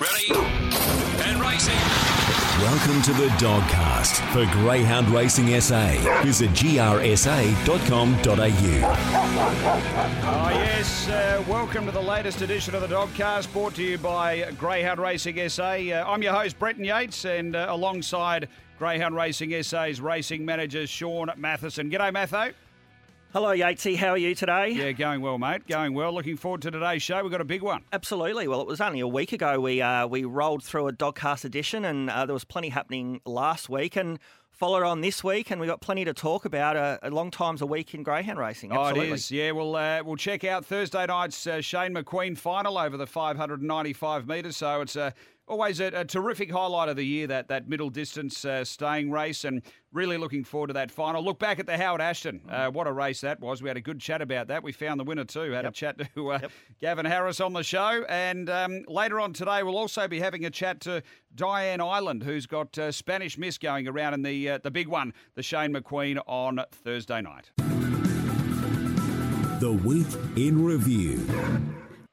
Ready and racing. Welcome to the Dogcast for Greyhound Racing SA. Visit grsa.com.au. Oh, yes. Uh, welcome to the latest edition of the Dogcast, brought to you by Greyhound Racing SA. Uh, I'm your host, Brenton Yates, and uh, alongside Greyhound Racing SA's racing manager, Shaun Mathieson. G'day, Matho. Hello, Yatesy. How are you today? Yeah, going well, mate. Going well. Looking forward to today's show. We've got a big one. Absolutely. Well, it was only a week ago we uh, we rolled through a Dogcast edition, and uh, there was plenty happening last week, and followed on this week, and we got plenty to talk about. Uh, a long time's a week in greyhound racing. Absolutely. Oh, it is. Yeah, we'll uh, we'll check out Thursday night's uh, Shane McQueen final over the 595 metres. So it's a always a, a, terrific highlight of the year that that middle distance uh, staying race, and really looking forward to that final. Look back at the Howard Ashton. Uh, what a race that was! We had a good chat about that. We found the winner too. Had yep. a chat to uh, yep. Gavin Harris on the show, and um, later on today we'll also be having a chat to Diane Ireland, who's got uh, Spanish Miss going around in the uh, the big one, the Shane McQueen on Thursday night. The week in review.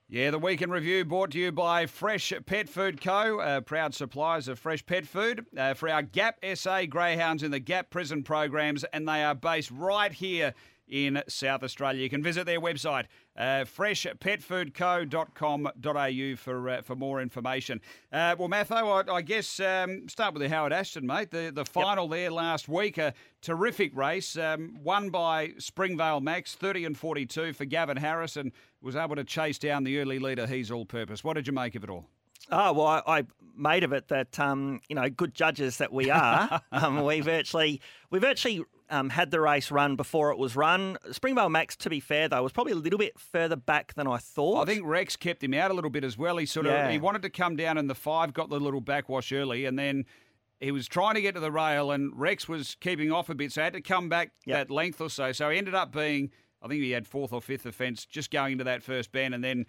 Yeah, the week in review brought to you by Fresh Pet Food Co., uh, proud suppliers of fresh pet food uh, for our GAP SA Greyhounds in the GAP prison programs, and they are based right here in South Australia. You can visit their website, uh, freshpetfoodco.com.au for uh, for more information. Uh, well, Matho, I, I guess um, start with the Howard Ashton, mate. The the final yep. there last week, a terrific race, um, won by Springvale Max, 30 and 42 for Gavin Harris, and was able to chase down the early leader. He's all purpose. What did you make of it all? Oh well, I, I made of it that um, you know, good judges that we are, um, we virtually we virtually um, had the race run before it was run. Springvale Max, to be fair though, was probably a little bit further back than I thought. I think Rex kept him out a little bit as well. He sort of yeah. he wanted to come down in the five, got the little backwash early, and then he was trying to get to the rail, and Rex was keeping off a bit, so had to come back yep. that length or so. So he ended up being, I think he had fourth or fifth offence just going into that first bend, and then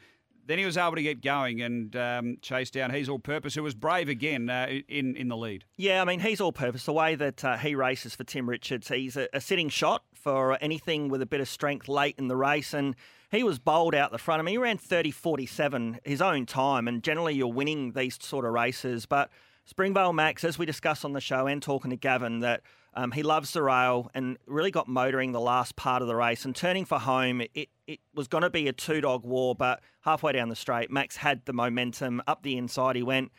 then he was able to get going and um, chase down He's All Purpose, who was brave again uh, in in the lead. Yeah, I mean He's All Purpose. The way that uh, he races for Tim Richards, he's a, a, sitting shot for anything with a bit of strength late in the race, and he was bold out the front. I mean, he ran 30-47 his own time, and generally you're winning these sort of races, but. Springvale Max, as we discussed on the show and talking to Gavin, that um, he loves the rail and really got motoring the last part of the race and turning for home. It, it was going to be a two dog war, but halfway down the straight, Max had the momentum up the inside. He went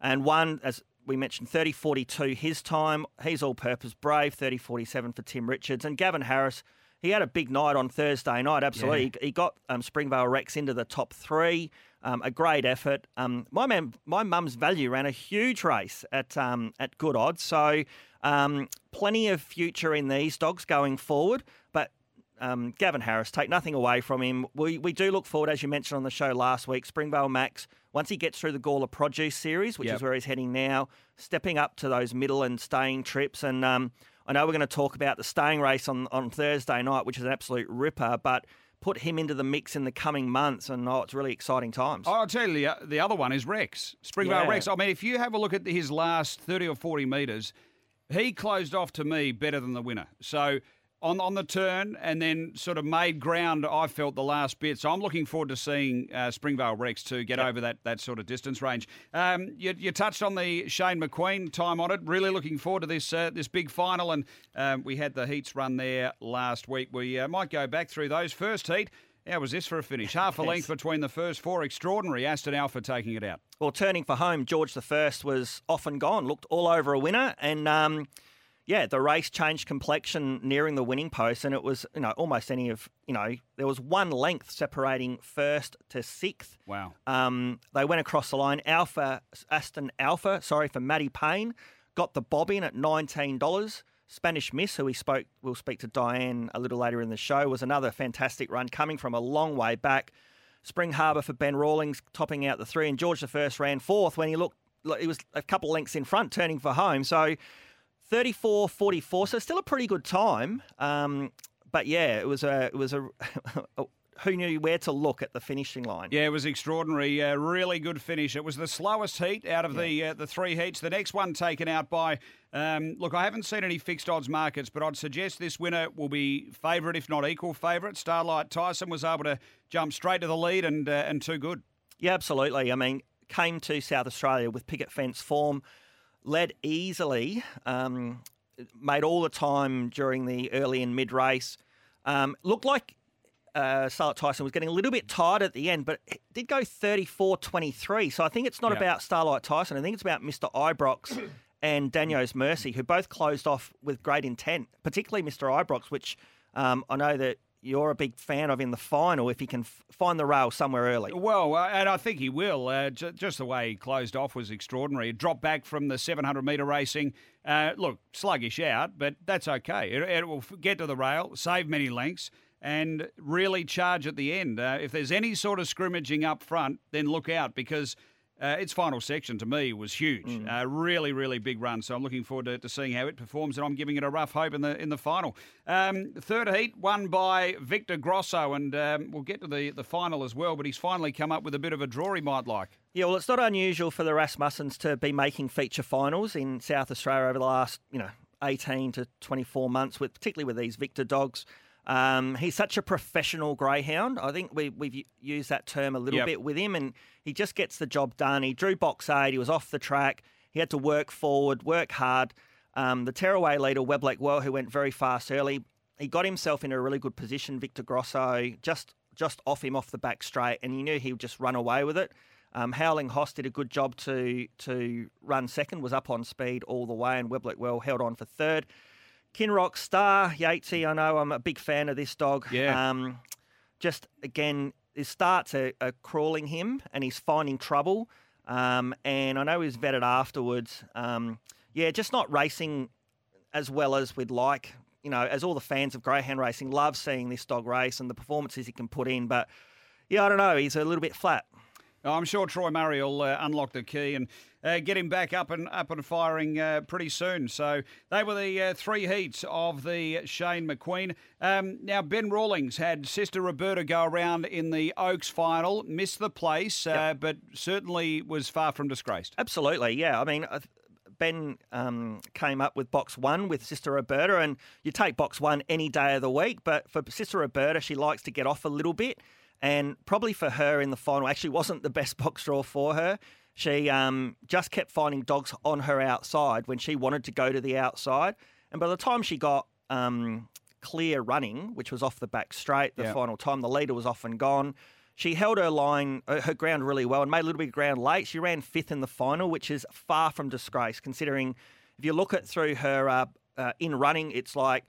and won, as we mentioned, 30 42 his time. He's all purpose brave, 30 47 for Tim Richards. And Gavin Harris, he had a big night on Thursday night, absolutely. Yeah. He, got um, Springvale Rex into the top three. Um, a great effort. Um, my man, my mum's value ran a huge race at um, at good odds, so um, plenty of future in these dogs going forward. But um, Gavin Harris, take nothing away from him. We we do look forward, as you mentioned on the show last week, Springvale Max. Once he gets through the Gawler Produce Series, which yep. is where he's heading now, stepping up to those middle and staying trips. And um, I know we're going to talk about the staying race on on Thursday night, which is an absolute ripper, but put him into the mix in the coming months, and oh, it's really exciting times. I'll tell you, the, the other one is Rex, Springvale yeah. Rex. I mean, if you have a look at his last 30 or 40 metres, he closed off to me better than the winner. So on on the turn and then sort of made ground. I felt the last bit, so I'm looking forward to seeing uh, Springvale Rex to get yep. over that that sort of distance range. Um, you, you, touched on the Shane McQueen time on it. Really looking forward to this uh, this big final, and um, we had the heats run there last week. We uh, might go back through those first heat. How was this for a finish? Half a length between the first four. Extraordinary. Aston Alpha taking it out. Well, turning for home, George the First was off and gone. Looked all over a winner, and um, yeah, the race changed complexion nearing the winning post, and it was you know almost any of you know there was one length separating first to sixth. Wow. Um, they went across the line. Alpha Aston Alpha, sorry for Maddie Payne, got the bob in at nineteen dollars. Spanish Miss, who we spoke, we'll speak to Diane a little later in the show, was another fantastic run coming from a long way back. Spring Harbour for Ben Rawlings topping out the three, and George the First ran fourth when he looked. He was a couple lengths in front, turning for home. So 34 44, so still a pretty good time. Um, but yeah, it was a it was a who knew where to look at the finishing line? Yeah, it was extraordinary. Uh, really good finish. It was the slowest heat out of yeah. the uh, the three heats. The next one taken out by. Um, look, I haven't seen any fixed odds markets, but I'd suggest this winner will be favourite, if not equal favourite. Starlight Tyson was able to jump straight to the lead and uh, and too good. Yeah, absolutely. I mean, came to South Australia with picket fence form, led easily, um, made all the time during the early and mid race. Um, looked like uh, Starlight Tyson was getting a little bit tired at the end, but it did go 34 23. So I think it's not about Starlight Tyson. I think it's about Mr. Ibrox and Daniels Mercy, who both closed off with great intent, particularly Mr. Ibrox, which um, I know that you're a big fan of in the final if he can f- find the rail somewhere early. Well, uh, and I think he will. Uh, j- just the way he closed off was extraordinary. Drop back from the 700 metre racing. Uh, look, sluggish out, but that's okay. It, it will get to the rail, save many lengths, and really charge at the end. Uh, if there's any sort of scrimmaging up front, then look out because. Uh, its final section to me was huge, uh, really, really big run. So I'm looking forward to, to seeing how it performs, and I'm giving it a rough hope in the in the final. Um, third heat won by Victor Grosso, and um, we'll get to the, the final as well. But he's finally come up with a bit of a draw he might like. Yeah, well, it's not unusual for the Rasmussens to be making feature finals in South Australia over the last, you know, 18 to 24 months, with particularly with these Victor dogs. Um, he's such a professional greyhound. I think we, we've used that term a little Yep. bit with him, and he just gets the job done. He drew box eight. He was off the track. He had to work forward, work hard. Um, the tearaway leader, Weblake Well, who went very fast early, he got himself in a really good position. Victor Grosso just just off him off the back straight, and he knew he would just run away with it. Um, Howling Hoss did a good job to to run second, was up on speed all the way, and Weblake Well held on for third. Kinrock Star Yatesy, I know I'm a big fan of this dog. Yeah. Um, just again, his starts are, are crawling him, and he's finding trouble. Um, and I know he's vetted afterwards. Um, yeah, just not racing as well as we'd like. You know, as all the fans of greyhound racing love seeing this dog race and the performances he can put in. But yeah, I don't know. He's a little bit flat. Oh, I'm sure Troy Murray will uh, unlock the key and uh, get him back up and up and firing uh, pretty soon. So they were the uh, three heats of the Shane McQueen. Um, now Ben Rawlings had sister Roberta go around in the Oaks final, missed the place, uh, but certainly was far from disgraced. Absolutely, yeah. I mean, th- Ben um, came up with box one with Sister Roberta, and you take box one any day of the week. But for Sister Roberta, she likes to get off a little bit, and probably for her in the final, actually wasn't the best box draw for her. She um, just kept finding dogs on her outside when she wanted to go to the outside, and by the time she got um, clear running, which was off the back straight, the Yeah. final time the leader was off and gone. She held her line, uh, her ground really well, and made a little bit of ground late. She ran fifth in the final, which is far from disgrace, considering if you look at through her uh, uh, in running, it's like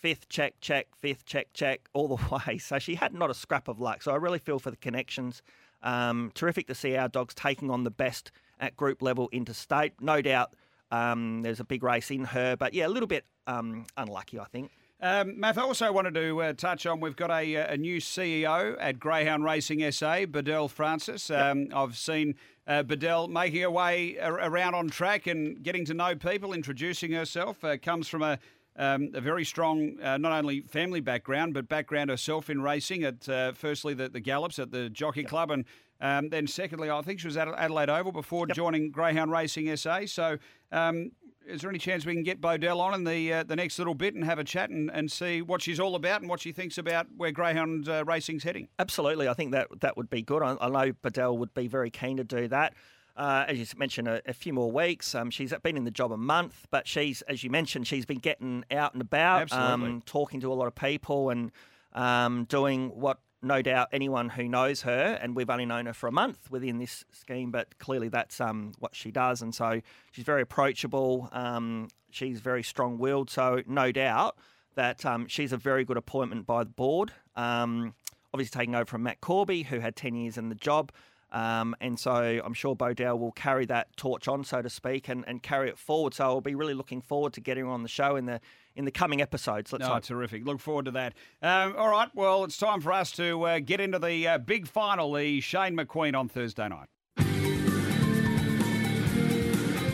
fifth check, check, fifth check, check, all the way. So she had not a scrap of luck. So I really feel for the connections. Um, terrific to see our dogs taking on the best at group level interstate. No doubt um, there's a big race in her, but yeah, a little bit um, unlucky, I think. Um, Matt, I also wanted to uh, touch on we've got a, a new CEO at Greyhound Racing SA, Bedell Francis. Um, I've seen uh, Bedell making her way around on track and getting to know people, introducing herself. Uh, comes from a, um, a very strong, uh, not only family background, but background herself in racing at uh, firstly the, the Gallops at the Jockey Club and um, then secondly, I think she was at Adelaide Oval before joining Greyhound Racing SA. So um, is there any chance we can get Bodell on in the uh, the next little bit and have a chat and, and see what she's all about and what she thinks about where Greyhound uh, Racing's heading? Absolutely, I think that that would be good. I, I know Bedell would be very keen to do that. Uh, as you mentioned, a, a few more weeks. Um, she's been in the job a month, but she's, as you mentioned, she's been getting out and about, um, talking to a lot of people, and um, doing what no doubt anyone who knows her, and we've only known her for a month within this scheme, but clearly that's um, what she does, and so she's very approachable. Um, she's very strong-willed, so no doubt that um, she's a very good appointment by the board. Um, obviously, taking over from Matt Corby, who had ten years in the job. Um, and so I'm sure Bodell will carry that torch on, so to speak, and, and carry it forward. So I'll be really looking forward to getting on the show in the in the coming episodes. Let's No, hope. terrific. Look forward to that. Um, all right, well, it's time for us to uh, get into the uh, big final, the Shane McQueen on Thursday night.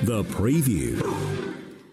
The preview.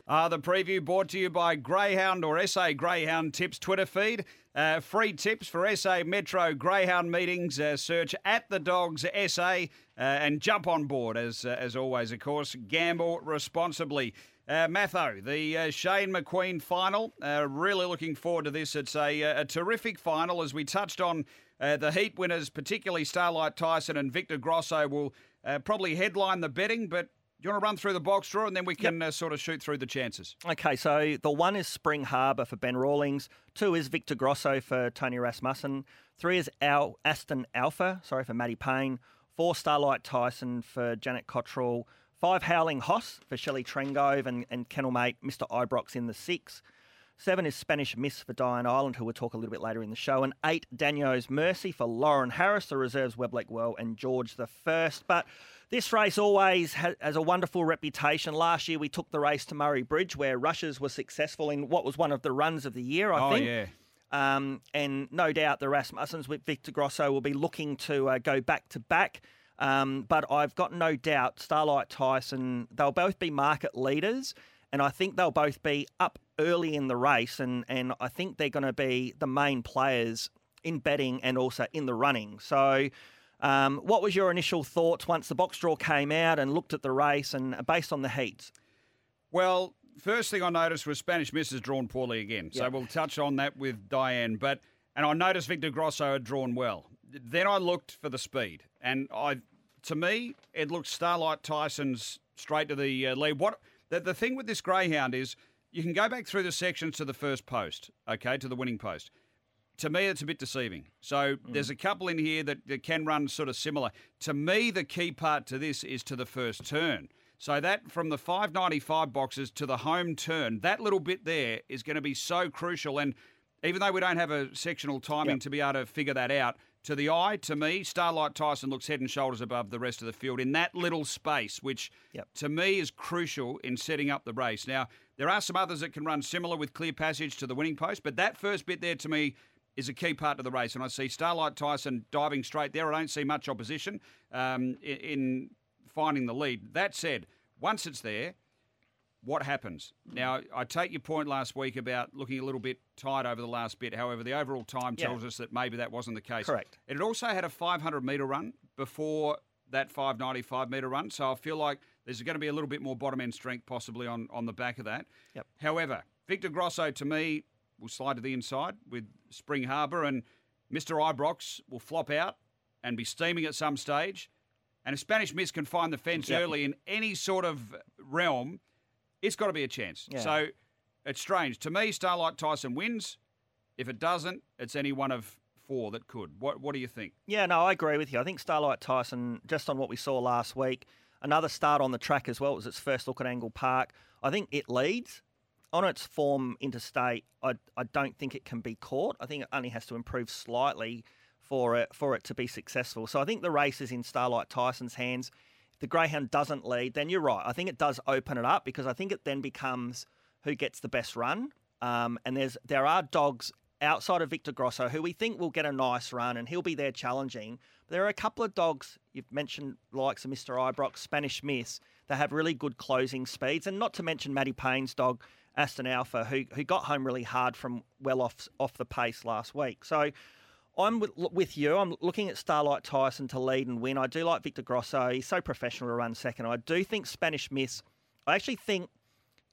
Uh, the preview brought to you by Greyhound or SA Greyhound Tips Twitter feed. Uh, free tips for SA Metro Greyhound meetings. Uh, search at the Dogs SA uh, and jump on board as uh, as always. Of course, gamble responsibly. Uh, Matho, the uh, Shane McQueen final. Uh, really looking forward to this. It's a, a terrific final as we touched on. Uh, the heat winners, particularly Starlight Tyson and Victor Grosso, will uh, probably headline the betting, but you want to run through the box draw and then we can uh, sort of shoot through the chances. Okay, so the one is Spring Harbour for Ben Rawlings. Two is Victor Grosso for Tony Rasmussen. Three is Al- Aston Alpha, sorry, for Maddie Payne. Four Starlight Tyson for Janet Cottrell. Five Howling Hoss for Shelley Trengove and, and kennelmate Mr. Ibrox in the six. Seven is Spanish Miss for Diane Ireland, who we'll talk a little bit later in the show. And eight, Daniel's Mercy for Lauren Harris, the reserves Weblake Well, and George the First. But this race always has, has, a wonderful reputation. Last year we took the race to Murray Bridge, where Rushes were successful in what was one of the runs of the year, I oh, think. yeah. Um, and no doubt the Rasmussens with Victor Grosso will be looking to uh, go back to back. Um, but I've got no doubt Starlight Tyson, they'll both be market leaders. And I think they'll both be up early in the race. And, and I think they're going to be the main players in betting and also in the running. So, um, what was your initial thoughts once the box draw came out and looked at the race and based on the heats? Well, first thing I noticed was Spanish Miss has drawn poorly again. So we'll touch on that with Diane. But and I noticed Victor Grosso had drawn well. Then I looked for the speed, and I, to me, it looked Starlight Tyson's straight to the uh, lead. What the, the thing with this greyhound is, you can go back through the sections to the first post, okay, to the winning post. To me, it's a bit deceiving. So mm-hmm. there's a couple in here that, that can run sort of similar. To me, the key part to this is to the first turn. So that from the 595 boxes to the home turn, that little bit there is going to be so crucial. And even though we don't have a sectional timing Yep. to be able to figure that out, to the eye, to me, Starlight Tyson looks head and shoulders above the rest of the field in that little space, which Yep. to me is crucial in setting up the race. Now, there are some others that can run similar with clear passage to the winning post, but that first bit there to me is a key part of the race. And I see Starlight Tyson diving straight there. I don't see much opposition um, in, in finding the lead. That said, once it's there, what happens? Now, I take your point last week about looking a little bit tight over the last bit. However, the overall time Yeah. tells us that maybe that wasn't the case. Correct. It also had a 500 metre run before that 595 metre run. So I feel like there's going to be a little bit more bottom end strength possibly on, on the back of that. Yep. However, Victor Grosso to me will slide to the inside with Spring Harbour and Mr. Ibrox will flop out and be steaming at some stage. And if Spanish Miss can find the fence Yep. early in any sort of realm, it's got to be a chance. Yeah. So it's strange. To me, Starlight Tyson wins. If it doesn't, it's any one of four that could. What What do you think? Yeah, no, I agree with you. I think Starlight Tyson, just on what we saw last week, another start on the track as well. It was its first look at Angle Park. I think it leads. On its form interstate, I, I don't think it can be caught. I think it only has to improve slightly for it for it to be successful. So I think the race is in Starlight Tyson's hands. The Greyhound doesn't lead, then you're right. I think it does open it up because I think it then becomes who gets the best run. Um, and there's there are dogs outside of Victor Grosso who we think will get a nice run and he'll be there challenging. There are a couple of dogs you've mentioned, likes of Mr. Ibrox, Spanish Miss, that have really good closing speeds, and not to mention Maddie Payne's dog, Aston Alpha, who who got home really hard from well off off the pace last week. So. I'm with, with you. I'm looking at Starlight Tyson to lead and win. I do like Victor Grosso. He's so professional to run second. I do think Spanish Miss. I actually think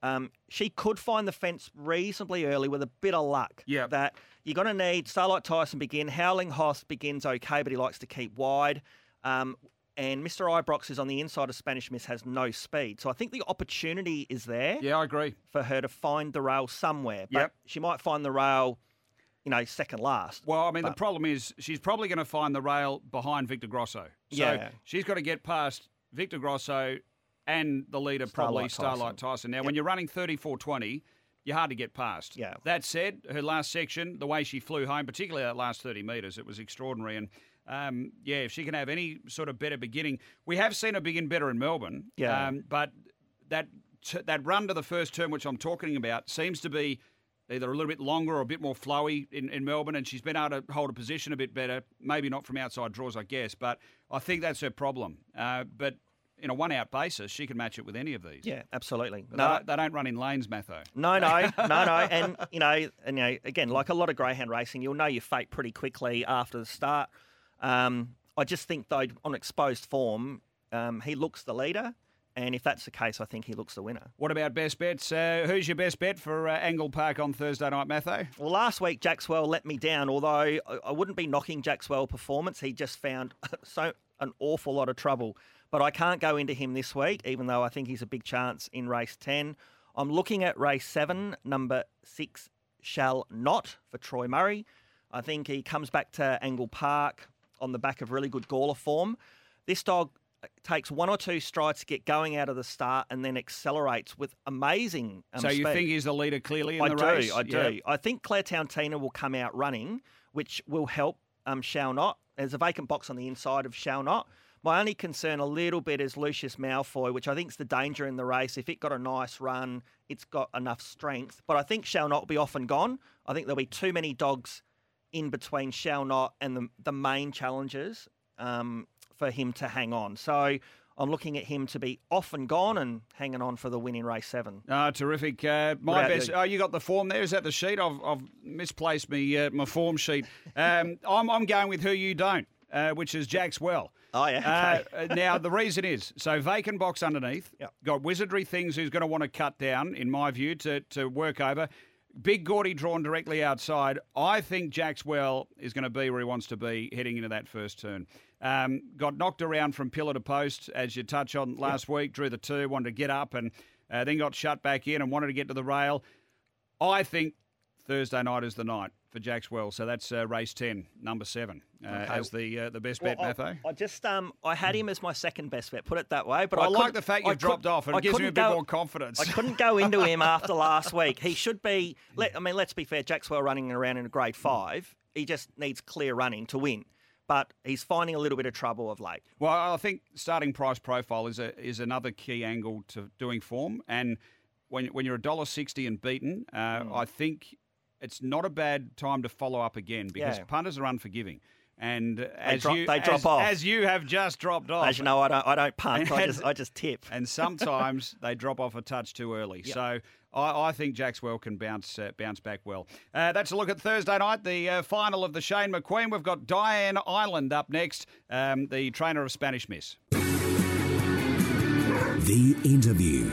um, she could find the fence reasonably early with a bit of luck. Yeah. That you're going to need Starlight Tyson begin. Howling Hoss begins okay, but he likes to keep wide. Um, and Mr. Ibrox is on the inside of Spanish Miss, has no speed. So I think the opportunity is there Yeah, I agree. for her to find the rail somewhere. But Yep. she might find the rail, you know, second last. Well, I mean, the problem is she's probably going to find the rail behind Victor Grosso. So Yeah. she's got to get past Victor Grosso and the leader, probably Starlight Starlight Tyson. Now, when you're running 34.20, you're hard to get past. Yeah. That said, her last section, the way she flew home, particularly that last 30 metres, it was extraordinary. And um, yeah, if she can have any sort of better beginning, we have seen her begin better in Melbourne. Yeah. Um, but that t- that run to the first term, which I'm talking about, seems to be either a little bit longer or a bit more flowy in, in Melbourne, and she's been able to hold a position a bit better. Maybe not from outside draws, I guess, but I think that's her problem. Uh, but in a one-out basis, she can match it with any of these. Yeah, absolutely. But they, don't, they don't run in lanes, Matho. No, no, no, no, and you know, and you know, again, like a lot of greyhound racing, you'll know your fate pretty quickly after the start. Um, I just think though, on exposed form, um, he looks the leader, and if that's the case, I think he looks the winner. What about best bets? Uh, who's your best bet for uh, Angle Park on Thursday night, Matho? Well, last week Jackswell let me down. Although I, wouldn't be knocking Jackswell performance, he just found so an awful lot of trouble but I can't go into him this week, even though I think he's a big chance in race 10. I'm looking at race 7, number 6, Shall Not, for Troy Murray. I think he comes back to Angle Park on the back of really good Gawler form. This dog takes one or two strides to get going out of the start and then accelerates with amazing um, so you speed. think he's the leader clearly in I the do, race? I do. Yeah. I think Claire Towntina will come out running, which will help um, Shall Not. There's a vacant box on the inside of Shall Not. My only concern a little bit is Lucius Malfoy, which I think is the danger in the race. If it got a nice run, it's got enough strength. But I think Shall Not will be off and gone. I think there'll be too many dogs in between Shall Not and the, the main challengers um, for him to hang on. So I'm looking at him to be off and gone and hanging on for the win in race seven. Oh, terrific. Uh, my best. you? Oh, you got the form there. Is that the sheet? I've, I've misplaced me, uh, my form sheet. Um, I'm, I'm going with who you don't, uh, which is Jack's Well. Oh, yeah, Uh, uh, now, the reason is so vacant box underneath. Yep. Got Wizardry Things who's going to want to cut down, in my view, to, to work over. Big Gordy drawn directly outside. I think Jack's Well is going to be where he wants to be heading into that first turn. Um, got knocked around from pillar to post, as you touched on last week. Drew the two, wanted to get up, and uh, then got shut back in and wanted to get to the rail. I think Thursday night is the night for Jack's Well. So that's uh, race 10, number seven, uh, as the uh, the best bet, Well, Matho. I, I just um I had him as my second best bet. Put it that way. But I I, like the fact you've dropped off. It I gives me a bit go- more confidence. I couldn't go into him after last week. He should be. Let, I mean, let's be fair. Jackswell running around in a grade five. He just needs clear running to win. But he's finding a little bit of trouble of late. Well, I think starting price profile is a is another key angle to doing form, and when when you're a dollar sixty and beaten, uh, Hmm. I think it's not a bad time to follow up again because Yeah. punters are unforgiving, and uh, as drop- you they drop as, off. as you have just dropped off, As you know, I don't. I don't punt. I just. I just tip. and sometimes they drop off a touch too early. So I, I think Jackswell can bounce uh, bounce back well. Uh, that's a look at Thursday night, the uh, final of the Shane McQueen. We've got Diane Ireland up next, um, the trainer of Spanish Miss. The interview.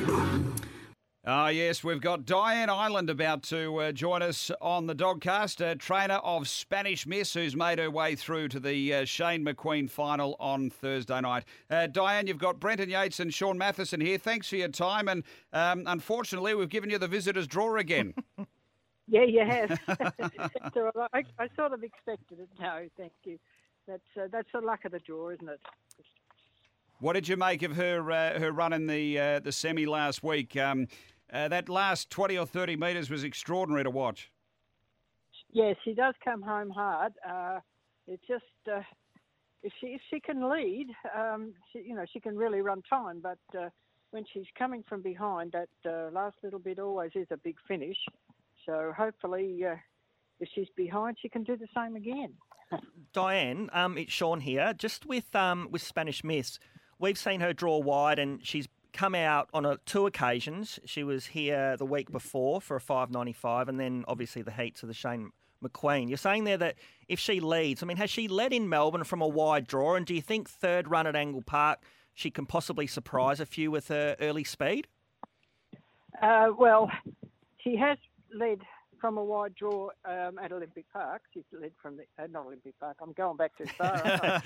Ah, yes, we've got Diane Ireland about to uh, join us on the Dogcast, a trainer of Spanish Miss who's made her way through to the uh, Shane McQueen final on Thursday night. Uh, Diane, you've got Brenton Yates and Shaun Mathieson here. Thanks for your time, and um, unfortunately, we've given you the visitors' draw again. Yeah, you have. It's. I, I sort of expected it. No, thank you. That's uh, that's the luck of the draw, isn't it? what did you make of her uh, her run in the uh, the semi last week? Um, uh, that last twenty or thirty metres was extraordinary to watch. Yes, she does come home hard. Uh, it's just uh, if she if she can lead, um, she, you know, she can really run time. But uh, when she's coming from behind, that uh, last little bit always is a big finish. So hopefully, uh, if she's behind, she can do the same again. Diane, um, it's Sean here. Just with um, with Spanish Miss, we've seen her draw wide, and she's come out on a, two occasions. She was here the week before for a five ninety five, and then obviously the heats of the Shane McQueen. You're saying there that if she leads, I mean, has she led in Melbourne from a wide draw? And do you think third run at Angle Park she can possibly surprise a few with her early speed? Uh, well, she has led from a wide draw um, at Olympic Park. She's led from the uh, not Olympic Park. I'm going back too far.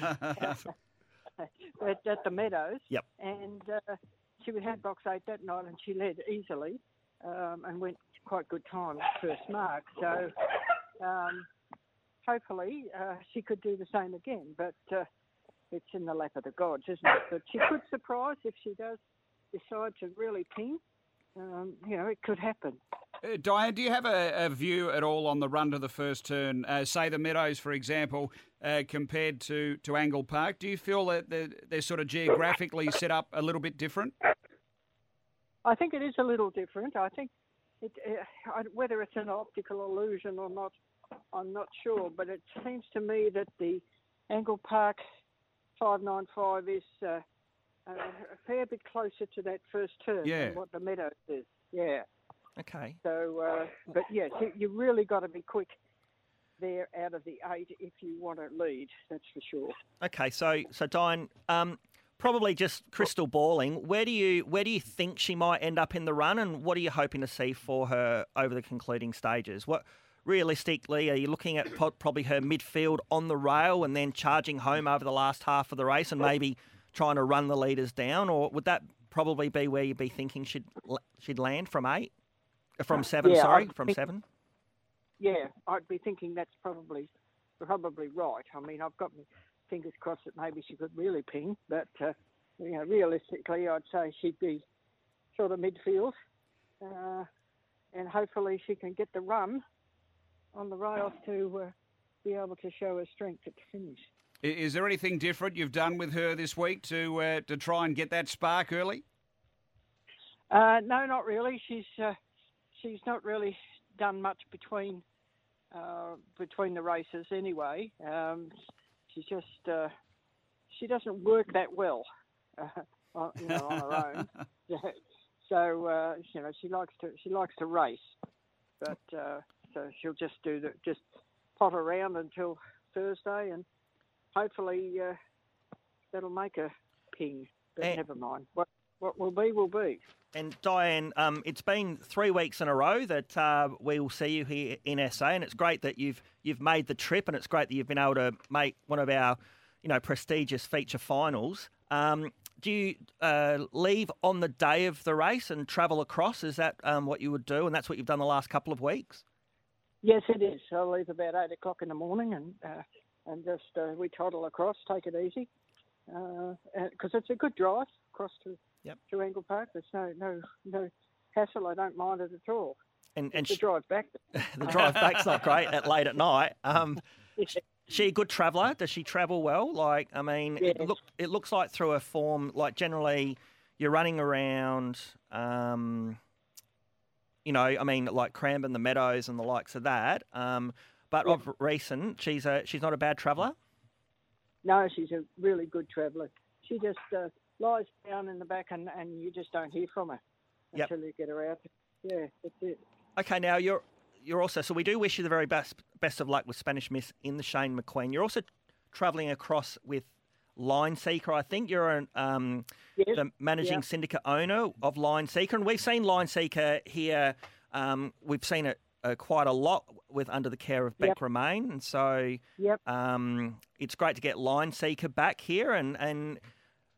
at, at the Meadows. Yep. And uh, she had box eight that night, and she led easily um, and went quite good time first mark. So um, hopefully uh, she could do the same again. But uh, it's in the lap of the gods, isn't it? But she could surprise if she does decide to really ping. Um, you know, it could happen. Uh, Diane, do you have a, a view at all on the run to the first turn? Uh, say the Meadows, for example, uh, compared to, to Angle Park. Do you feel that they're, they're sort of geographically set up a little bit different? I think it is a little different. I think it, uh, whether it's an optical illusion or not, I'm not sure. But it seems to me that the Angle Park 595 is uh, uh, a fair bit closer to that first turn Yeah. than what the Meadows is. Yeah. Okay. So, uh, but yes, you, you really got to be quick there out of the eight if you want to lead. That's for sure. Okay, so so Diane, um, probably just crystal balling. Where do you where do you think she might end up in the run, and what are you hoping to see for her over the concluding stages? What realistically are you looking at? Probably her midfield on the rail, and then charging home over the last half of the race, and maybe trying to run the leaders down, or would that probably be where you'd be thinking she'd she'd land from eight, from seven? Yeah, sorry, I from think- seven. Yeah, I'd be thinking that's probably probably right. I mean, I've got my fingers crossed that maybe she could really ping, but uh, you know, realistically, I'd say she'd be sort of midfield, uh, and hopefully she can get the run on the rails to uh, be able to show her strength at the finish. Is there anything different you've done with her this week to uh, to try and get that spark early? Uh, no, not really. She's uh, she's not really done much between uh, between the races anyway. Um, she's just uh, she doesn't work that well, uh, on, you know, on her own. so uh, you know she likes to she likes to race, but uh, so she'll just do the just pot around until Thursday, and hopefully uh, that'll make a ping. But Eh. never mind. What what will be will be. And Diane, um, it's been three weeks in a row that uh, we will see you here in SA, and it's great that you've you've made the trip, and it's great that you've been able to make one of our, you know, prestigious feature finals. Um, do you uh, leave on the day of the race and travel across? Is that um, what you would do, and that's what you've done the last couple of weeks? Yes, it is. I'll leave about eight o'clock in the morning and uh, and just uh, we toddle across, take it easy, because it's a good drive across to Yep. to Angle Park. There's no no no hassle. I don't mind it at all. And and The sh- drive back. the drive back's not great at late at night. Um, she a good traveller? Does she travel well? Like, I mean, it look it looks like through her form, like generally you're running around. Um, you know, I mean, like Cranbourne, the Meadows, and the likes of that. Um, but Yeah. of recent, she's a she's not a bad traveller. No, she's a really good traveller. She just uh, lies down in the back and, and you just don't hear from her Yep. until you get her out. Yeah, that's it. Okay, now you're you're also so we do wish you the very best best of luck with Spanish Miss in the Shane McQueen. You're also travelling across with Line Seeker. I think you're an, um, Yes. the managing yeah. syndicate owner of Line Seeker, and we've seen Line Seeker here. Um, we've seen it uh, quite a lot with under the care of Beck Yep. Remain, and so Yep. um, it's great to get Line Seeker back here, and and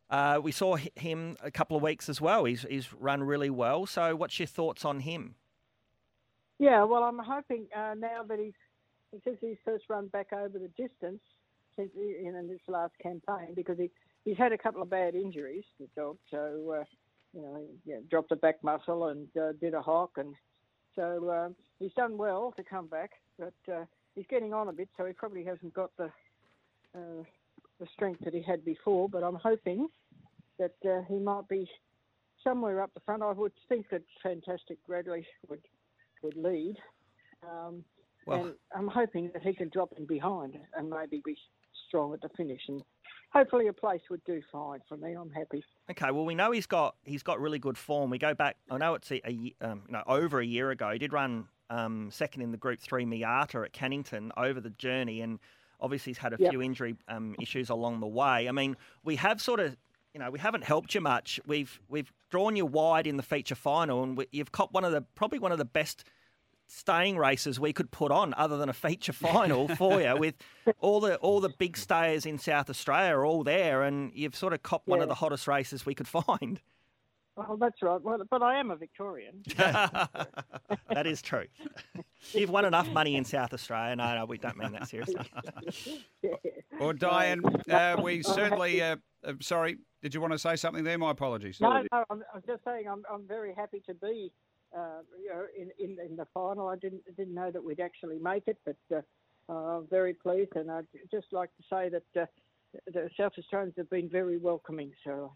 uh, we saw him a couple of weeks as well. He's he's run really well. So, what's your thoughts on him? Yeah, well, I'm hoping uh, now that he's is his first run back over the distance since in, this last campaign because he he's had a couple of bad injuries, the dog. So uh, you know, he yeah, dropped a back muscle and uh, did a hock, and so um, he's done well to come back, but uh, he's getting on a bit, so he probably hasn't got the uh, the strength that he had before. But I'm hoping that uh, he might be somewhere up the front. I would think that Fantastic Bradley would would lead. Um, Well- and I'm hoping that he can drop in behind and maybe be strong at the finish. And hopefully a place would do fine for me. I'm happy. Okay, well we know he's got he's got really good form. We go back. I know it's a, a um, you know over a year ago. He did run um, second in the Group Three Miata at Cannington over the journey, and obviously he's had a Yep. few injury um, issues along the way. I mean, we have sort of. You know, we haven't helped you much. We've we've drawn you wide in the feature final, and we, you've caught one of the probably one of the best staying races we could put on, other than a feature final for you. With all the all the big stayers in South Australia are all there, and you've sort of copped one of the hottest races we could find. Well, that's right. Well, but I am a Victorian. that is true. You've won enough money in South Australia. No, no, we don't mean that seriously. Well, Diane, uh, we certainly. Uh, uh, sorry, did you want to say something there? My apologies. no, no, I'm, I'm just saying I'm, I'm very happy to be, uh, you know, in, in in the final. I didn't didn't know that we'd actually make it, but uh, uh, I'm very pleased, and I'd just like to say that uh, the South Australians have been very welcoming. So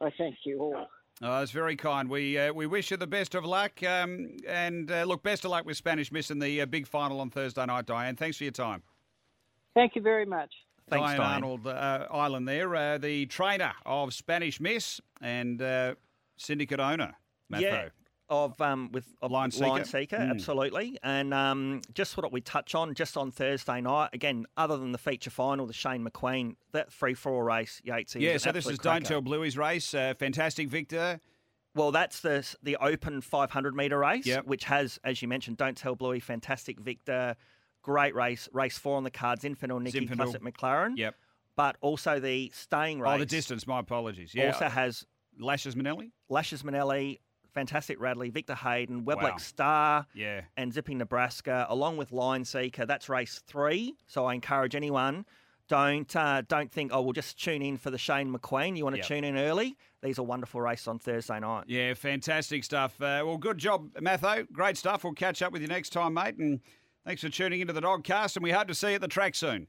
I thank you all. Oh, that's very kind. We uh, we wish you the best of luck, um, and uh, look, best of luck with Spanish Miss in the uh, big final on Thursday night, Diane. Thanks for your time. Thank you very much. Thanks, Diane, Diane. Arnold uh, Ireland there, uh, the trainer of Spanish Miss and uh, syndicate owner, Matho. Yeah, of um with of Line Seeker. Seeker, Mm. absolutely. And um, just what we touch on just on Thursday night again. Other than the feature final, the Shane McQueen that free for all race, Yates. Yeah, so this is Don't Tell Bluey's race. Uh, fantastic victor. Well, that's the the open 500 meter race, Yep. which has, as you mentioned, Don't Tell Bluey, fantastic Victor, great race, race four on the cards, Infernal Nicky Zinfandel. plus at McLaren. Yep. but also the staying race. Oh, the distance. My apologies. Yeah. Also has Lashes Manelli. Lashes Manelli, Fantastic Radley, Victor Hayden, Webleck Wow. Star, Yeah. and Zipping Nebraska, along with Line Seeker. That's race three. So I encourage anyone. Don't uh, don't think oh we'll just tune in for the Shane McQueen. You want to Yep. tune in early. These are wonderful races on Thursday night. Yeah, fantastic stuff. Uh, well, good job, Matho. Great stuff. We'll catch up with you next time, mate. And thanks for tuning into the Dogcast, and we hope to see you at the track soon.